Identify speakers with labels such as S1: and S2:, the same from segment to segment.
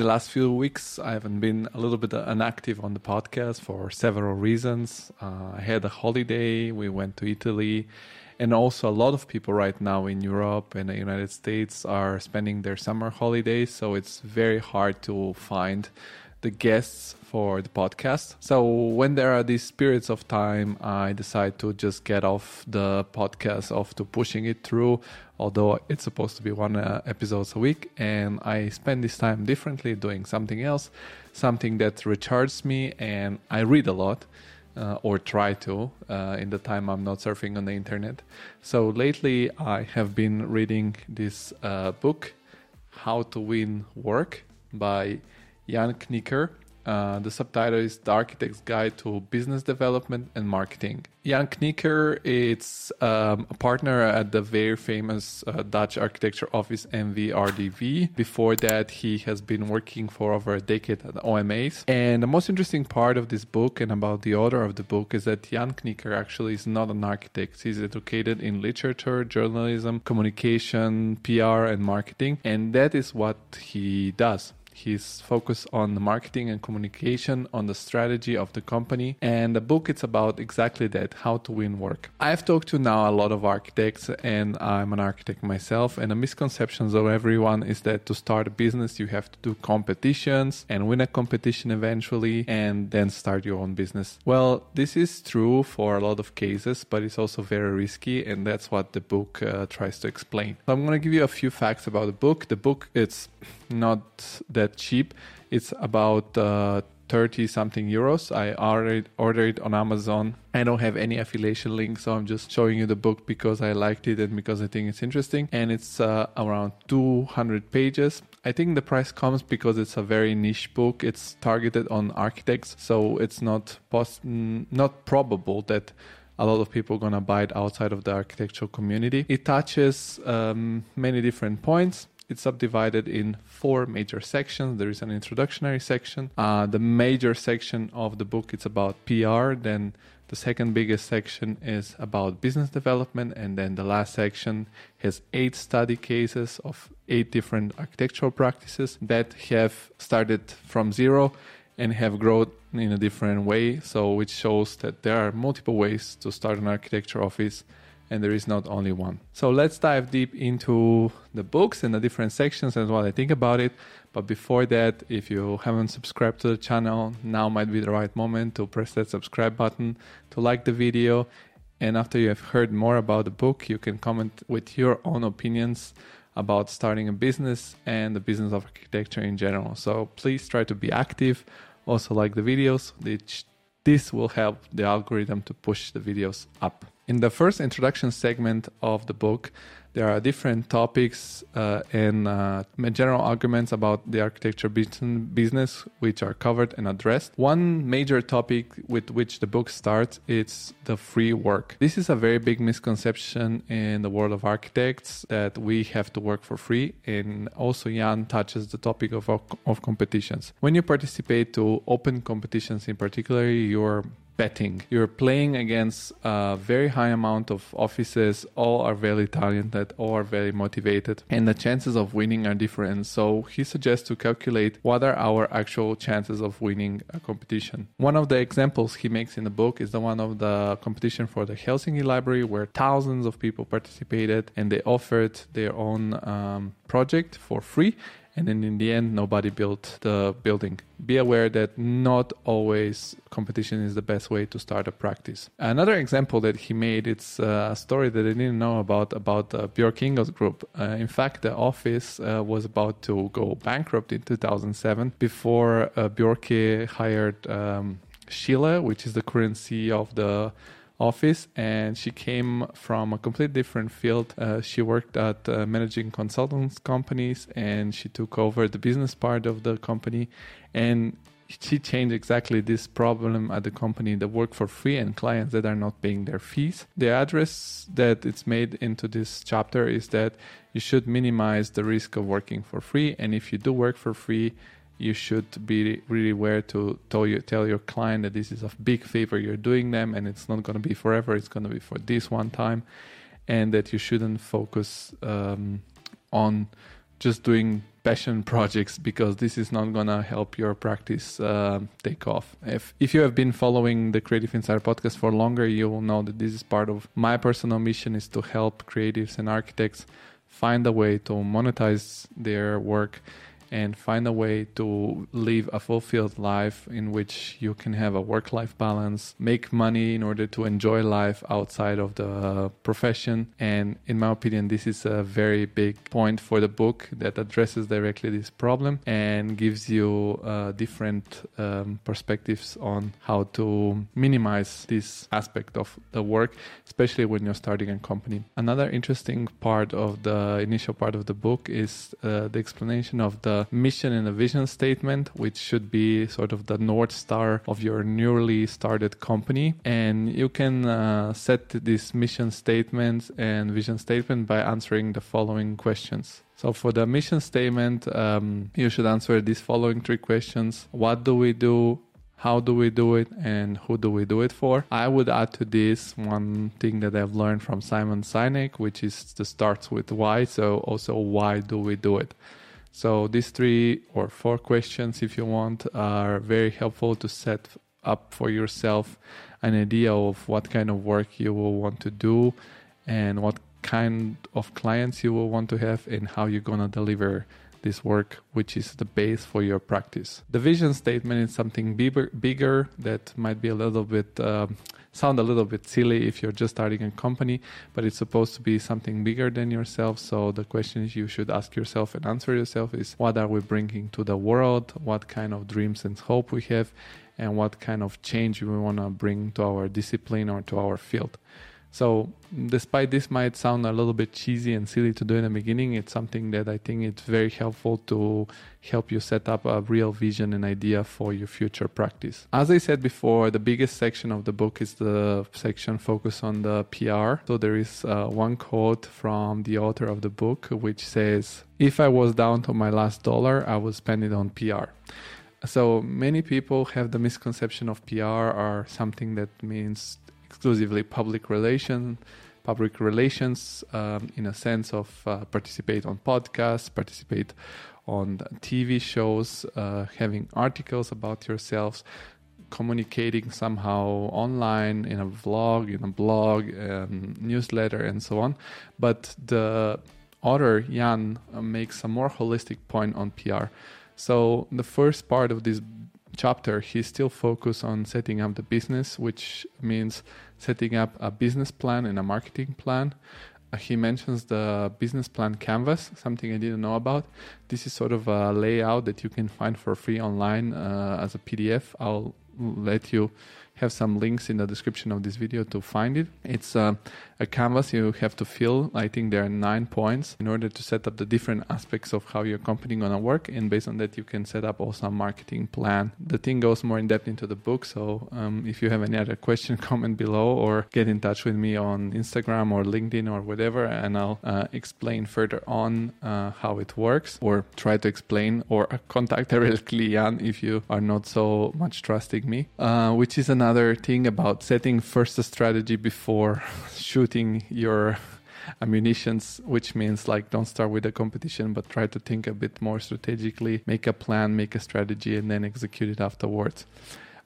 S1: the last few weeks, I haven't been a little bit inactive on the podcast for several reasons. Uh, I had a holiday, we went to Italy, and also a lot of people right now in Europe and the United States are spending their summer holidays, so it's very hard to find the guests for the podcast. So when there are these periods of time, I decide to just get off the podcast off to pushing it through, although it's supposed to be one uh, episodes a week, and I spend this time differently doing something else, something that recharges me, and I read a lot. Uh, or try to uh, in the time I'm not surfing on the internet. So lately, I have been reading this uh, book, How to Win Work by Jan Knikker. Uh, the subtitle is The Architect's Guide to Business Development and Marketing. Jan Knikker is um, a partner at the very famous uh, Dutch architecture office MVRDV. Before that, he has been working for over a decade at OMAs. And the most interesting part of this book and about the author of the book is that Jan Knikker actually is not an architect. He's educated in literature, journalism, communication, PR, and marketing. And that is what he does He's focused on the marketing and communication, on the strategy of the company. And the book it's about exactly that, how to win work. I've talked to now a lot of architects and I'm an architect myself. And the misconceptions of everyone is that to start a business, you have to do competitions and win a competition eventually and then start your own business. Well, this is true for a lot of cases, but it's also very risky. And that's what the book uh, tries to explain. So I'm going to give you a few facts about the book. The book, it's not that cheap. It's about uh, 30 something euros. I already ordered it on Amazon. I don't have any affiliation link, so I'm just showing you the book because I liked it and because I think it's interesting. And it's uh, around 200 pages. I think the price comes because it's a very niche book. It's targeted on architects, so it's not post- not probable that a lot of people are gonna buy it outside of the architectural community. It touches um, many different points it's subdivided in four major sections. There is an introductory section. Uh, the major section of the book it's about PR. Then the second biggest section is about business development, and then the last section has eight study cases of eight different architectural practices that have started from zero and have grown in a different way. So, which shows that there are multiple ways to start an architecture office and there is not only one. So let's dive deep into the books and the different sections and what I think about it. But before that, if you haven't subscribed to the channel, now might be the right moment to press that subscribe button, to like the video. And after you have heard more about the book, you can comment with your own opinions about starting a business and the business of architecture in general. So please try to be active. Also, like the videos, this will help the algorithm to push the videos up. In the first introduction segment of the book, there are different topics uh, and uh, general arguments about the architecture business which are covered and addressed. One major topic with which the book starts is the free work. This is a very big misconception in the world of architects that we have to work for free. And also Jan touches the topic of, of competitions. When you participate to open competitions in particular, you're betting. You're playing against a very high amount of offices. All are very talented, all are very motivated, and the chances of winning are different. So he suggests to calculate what are our actual chances of winning a competition. One of the examples he makes in the book is the one of the competition for the Helsinki Library, where thousands of people participated and they offered their own um, project for free and then in the end nobody built the building. Be aware that not always competition is the best way to start a practice. Another example that he made it's a story that i didn't know about about the bjarke ingels group. Uh, in fact the office uh, was about to go bankrupt in 2007 before uh, bjarke hired um, sheela which is the current ceo of the office and she came from a completely different field. Uh, she worked at uh, managing consultants companies and she took over the business part of the company and she changed exactly this problem at the company the work for free and clients that are not paying their fees the address that it's made into this chapter is that you should minimize the risk of working for free and if you do work for free you should be really aware to tell your, tell your client that this is a big favor you're doing them and it's not going to be forever it's going to be for this one time and that you shouldn't focus um, on just doing passion projects because this is not gonna help your practice uh, take off. If if you have been following the Creative Insider podcast for longer, you will know that this is part of my personal mission is to help creatives and architects find a way to monetize their work and find a way to live a fulfilled life in which you can have a work life balance, make money in order to enjoy life outside of the profession. And in my opinion, this is a very big point for the book that addresses directly this problem and gives you uh, different um, perspectives on how to minimize this aspect of the work, especially when you're starting a company. Another interesting part of the initial part of the book is uh, the explanation of the mission and a vision statement, which should be sort of the north star of your newly started company. And you can uh, set this mission statement and vision statement by answering the following questions. So for the mission statement, um, you should answer these following three questions: What do we do? how do we do it and who do we do it for i would add to this one thing that i've learned from simon sinek which is the starts with why so also why do we do it so these three or four questions, if you want, are very helpful to set up for yourself an idea of what kind of work you will want to do and what kind of clients you will want to have and how you're going to deliver this work, which is the base for your practice. The vision statement is something bigger, bigger that might be a little bit uh, sound a little bit silly if you're just starting a company, but it's supposed to be something bigger than yourself. So the questions you should ask yourself and answer yourself is: What are we bringing to the world? What kind of dreams and hope we have? And what kind of change we want to bring to our discipline or to our field. So, despite this might sound a little bit cheesy and silly to do in the beginning, it's something that I think it's very helpful to help you set up a real vision and idea for your future practice. As I said before, the biggest section of the book is the section focused on the PR. So, there is uh, one quote from the author of the book which says, If I was down to my last dollar, I would spend it on PR. So many people have the misconception of PR are something that means exclusively public relation public relations um, in a sense of uh, participate on podcasts participate on tv shows uh, having articles about yourselves communicating somehow online in a vlog in a blog um, newsletter and so on. But the author jan uh, makes a more holistic point on pr so the first part of this chapter, he still focused on setting up the business, which means setting up a business plan and a marketing plan. Uh, he mentions the business plan canvas, something I didn't know about. This is sort of a layout that you can find for free online uh, as a PDF. I'll let you have some links in the description of this video to find it. It's a canvas you have to fill. I think there are nine points in order to set up the different aspects of how your company gonna work, and based on that, you can set up also a marketing plan. The thing goes more in depth into the book. So um, if you have any other question, comment below or get in touch with me on Instagram or LinkedIn or whatever, and I'll uh, explain further on uh, how it works, or try to explain or contact directly Jan if you are not so much trusting me. Uh, which is another thing about setting first a strategy before shooting your ammunitions, which means like don't start with a competition, but try to think a bit more strategically, make a plan, make a strategy, and then execute it afterwards.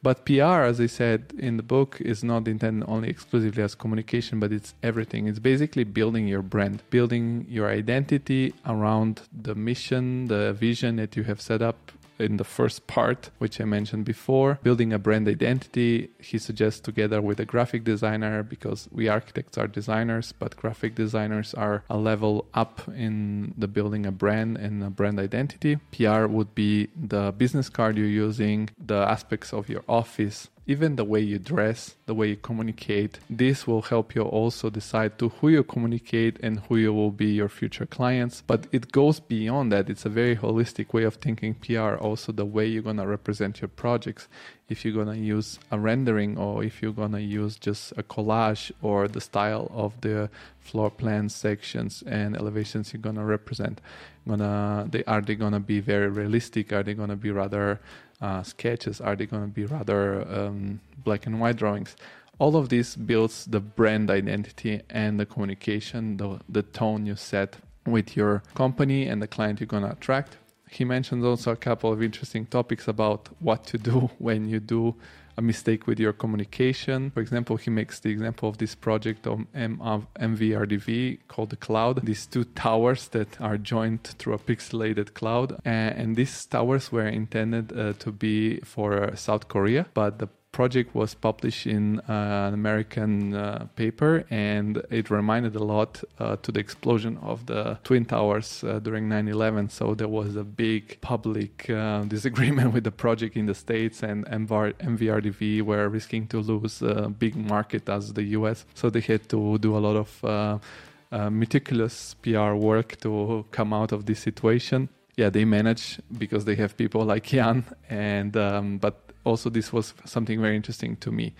S1: But PR, as I said in the book, is not intended only exclusively as communication, but it's everything. It's basically building your brand, building your identity around the mission, the vision that you have set up in the first part, which I mentioned before, building a brand identity. He suggests together with a graphic designer because we architects are designers, but graphic designers are a level up in the building a brand and a brand identity. PR would be the business card you're using, the aspects of your office, even the way you dress, the way you communicate, this will help you also decide to who you communicate and who you will be your future clients. But it goes beyond that. It's a very holistic way of thinking PR, also the way you're going to represent your projects. If you're to use a rendering or if you're to use just a collage or the style of the floor plan sections and elevations you're to represent. Gonna, they, are they to be very realistic? Are they to be rather uh, sketches? Are they to be rather um, black and white drawings? All of this builds the brand identity and the communication, the, the tone you set with your company and the client you're to attract. He mentions also a couple of interesting topics about what to do when you do a mistake with your communication. For example, he makes the example of this project of MVRDV called the cloud. These two towers that are joined through a pixelated cloud, and, these towers were intended uh, to be for South Korea, but the project was published in uh, an American uh, paper, and it reminded a lot uh, to the explosion of the Twin Towers uh, during 9 11. So there was a big public uh, disagreement with the project in the States, and MVR- MVRDV were risking to lose a big market as the US. So they had to do a lot of uh, meticulous PR work to come out of this situation yeah, they manage because they have people like Jan, and um, but also this was something very interesting to me.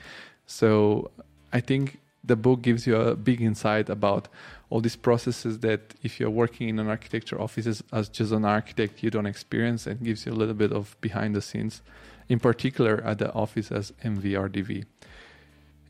S1: So I think the book gives you a big insight about all these processes that if you're working in an architecture office as just an architect you don't experience and gives you a little bit of behind the scenes in particular at the office as mvrdv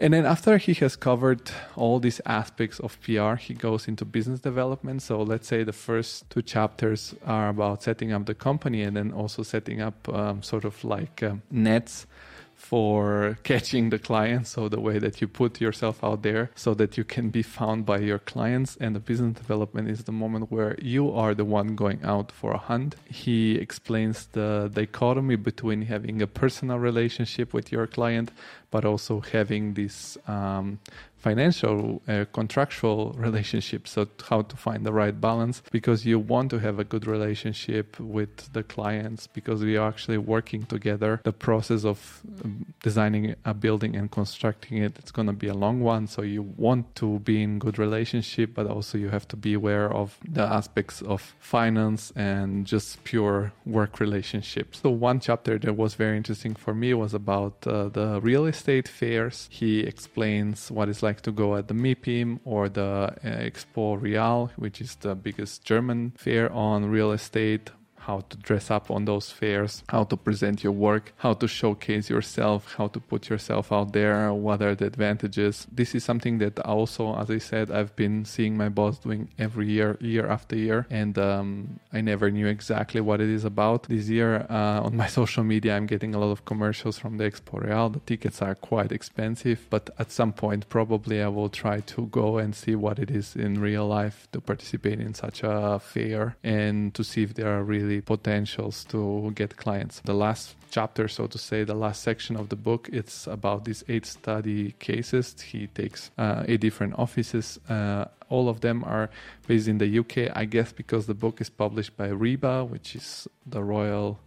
S1: and then after he has covered all these aspects of PR, he goes into business development. So let's say the first two chapters are about setting up the company and then also setting up um, sort of like um, nets for catching the clients. So the way that you put yourself out there so that you can be found by your clients. And the business development is the moment where you are the one going out for a hunt. He explains the dichotomy between having a personal relationship with your client, but also having this um, financial uh, contractual relationship. so how to find the right balance because you want to have a good relationship with the clients because we are actually working together the process of um, designing a building and constructing it it's going to be a long one so you want to be in good relationship but also you have to be aware of the aspects of finance and just pure work relationships so one chapter that was very interesting for me was about uh, the real estate fairs he explains what it's like like to go at the MIPIM or the uh, Expo Real, which is the biggest German fair on real estate how to dress up on those fairs, how to present your work, how to showcase yourself, how to put yourself out there, what are the advantages. This is something that also, as I said, I've been seeing my boss doing every year, year after year, and um, I never knew exactly what it is about. This year uh, on my social media, I'm getting a lot of commercials from the Expo Real. The tickets are quite expensive, but at some point, probably I will try to go and see what it is in real life to participate in such a fair and to see if there are really potentials to get clients. The last chapter, so to say, the last section of the book, it's about these eight study cases. He takes uh, eight different offices. Uh, all of them are based in the UK, I guess, because the book is published by RIBA, which is the Royal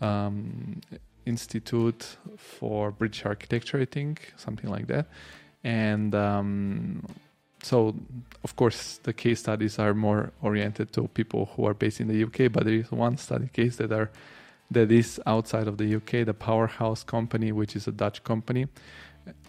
S1: um, Institute for British Architecture, I think, something like that. And um, so of course the case studies are more oriented to people who are based in the UK but there is one study case that are that is outside of the UK the powerhouse company which is a Dutch company.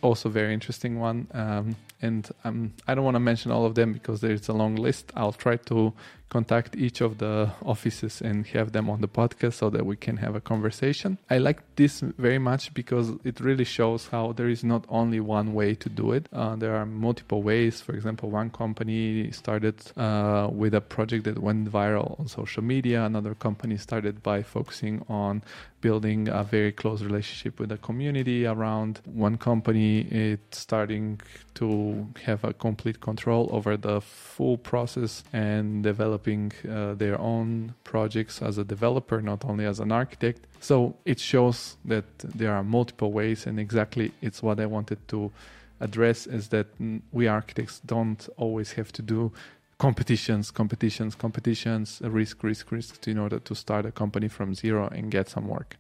S1: Also very interesting one um, and um, I don't want to mention all of them because there's a long list. I'll try to contact each of the offices and have them on the podcast so that we can have a conversation. I like this very much because it really shows how there is not only one way to do it. Uh, there are multiple ways. For example, one company started uh, with a project that went viral on social media. Another company started by focusing on building a very close relationship with the community around one company. It's starting to have a complete control over the full process and develop developing uh, their own projects as a developer, not only as an architect. So it shows that there are multiple ways, and exactly it's what I wanted to address is that we architects don't always have to do competitions, competitions, competitions, risk, risk, risk in order to start a company from zero and get some work.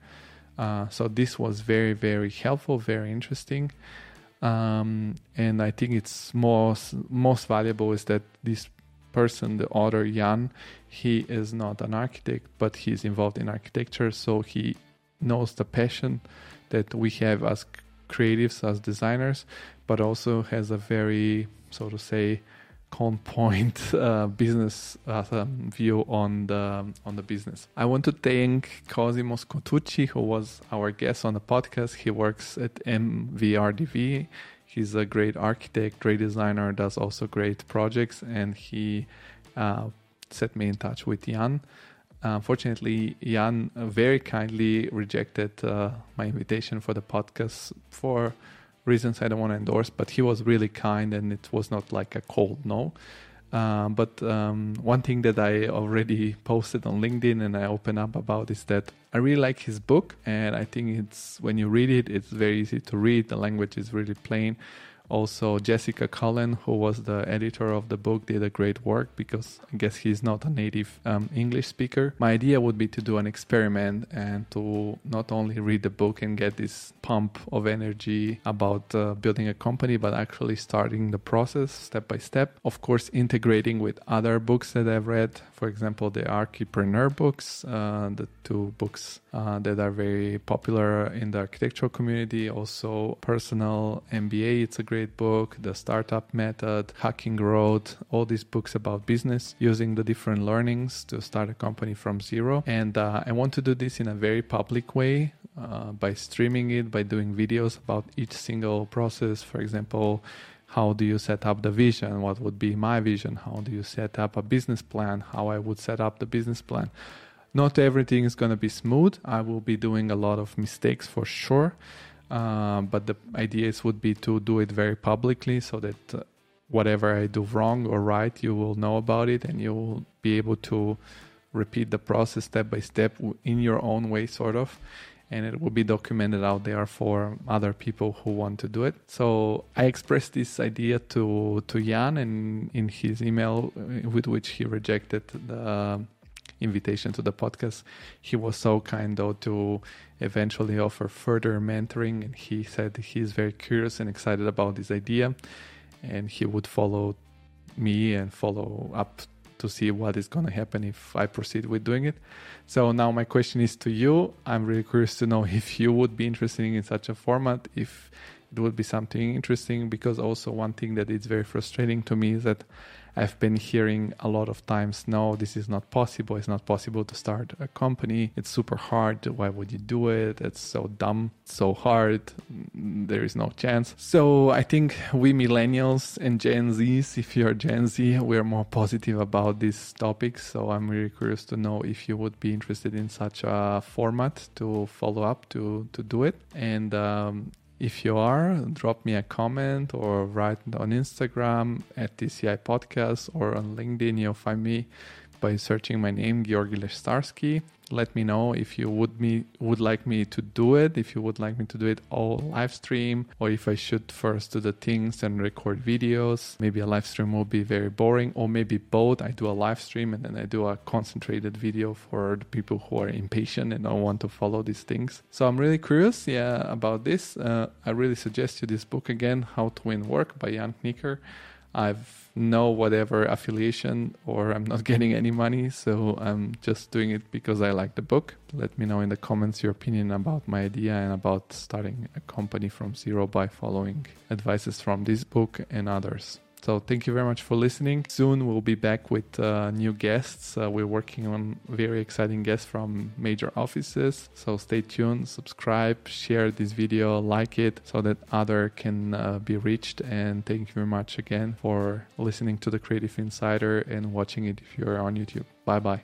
S1: Uh, so this was very, very helpful, very interesting. Um, and I think it's most most valuable is that this person, the author Jan, he is not an architect, but he's involved in architecture, so he knows the passion that we have as creatives, as designers, but also has a very, so to say, con point uh, business uh, view on the on the business. I want to thank Cosimo Scotucci, who was our guest on the podcast. He works at MVRDV He's a great architect, great designer, does also great projects, and he uh, set me in touch with Jan. unfortunately, Jan very kindly rejected uh, my invitation for the podcast for reasons I don't want to endorse, but he was really kind and it was not like a cold no. Uh, but um, one thing that I already posted on LinkedIn and I open up about is that I really like his book, and I think it's when you read it, it's very easy to read. The language is really plain. Also jessica cullen who was the editor of the book did a great work because i guess he's not a native um, english speaker. My idea would be to do an experiment and to not only read the book and get this pump of energy about uh, building a company but actually starting the process step by step. Of course integrating with other books that i've read for example the archipreneur books uh, the two books uh, that are very popular in the architectural community also personal mba it's a great book, The Startup Method, Hacking Growth, all these books about business, using the different learnings to start a company from zero. And uh, I want to do this in a very public way uh, by streaming it, by doing videos about each single process. For example, how do you set up the vision? What would be my vision? How do you set up a business plan? How I would set up the business plan. Not everything is going to be smooth. I will be doing a lot of mistakes for sure. Uh, but the ideas would be to do it very publicly so that uh, whatever I do wrong or right, you will know about it and you will be able to repeat the process step by step in your own way, sort of. And it will be documented out there for other people who want to do it. So I expressed this idea to to Jan, and in his email, uh, with which he rejected the invitation to the podcast. He was so kind though to eventually offer further mentoring and he said he's very curious and excited about this idea and he would follow me and follow up to see what is going to happen if I proceed with doing it. So now my question is to you. I'm really curious to know if you would be interested in such a format, if it would be something interesting because also one thing that is very frustrating to me is that I've been hearing a lot of times, no, this is not possible. It's not possible to start a company. It's super hard. Why would you do it? It's so dumb, so hard. There is no chance. So I think we millennials and Gen Zs, if you're Gen Z, we're more positive about these topics. So I'm really curious to know if you would be interested in such a format to follow up to to do it. And um, if you are, drop me a comment or write on Instagram at TCI Podcast or on LinkedIn. You'll find me by searching my name, Georgi Lechtarski let me know if you would me would like me to do it if you would like me to do it all live stream or if i should first do the things and record videos. Maybe a live stream will be very boring or maybe both. I do a live stream and then i do a concentrated video for the people who are impatient and don't want to follow these things. So i'm really curious yeah about this. Uh, i really suggest you this book again how to win work by jan knikker. I've no whatever affiliation or I'm not getting any money, so I'm just doing it because I like the book. Let me know in the comments your opinion about my idea and about starting a company from zero by following advices from this book and others. So thank you very much for listening. Soon we'll be back with uh, new guests. Uh, we're working on very exciting guests from major offices. So stay tuned, subscribe, share this video, like it so that other can uh, be reached. And thank you very much again for listening to the Creative Insider and watching it if you're on YouTube. Bye bye.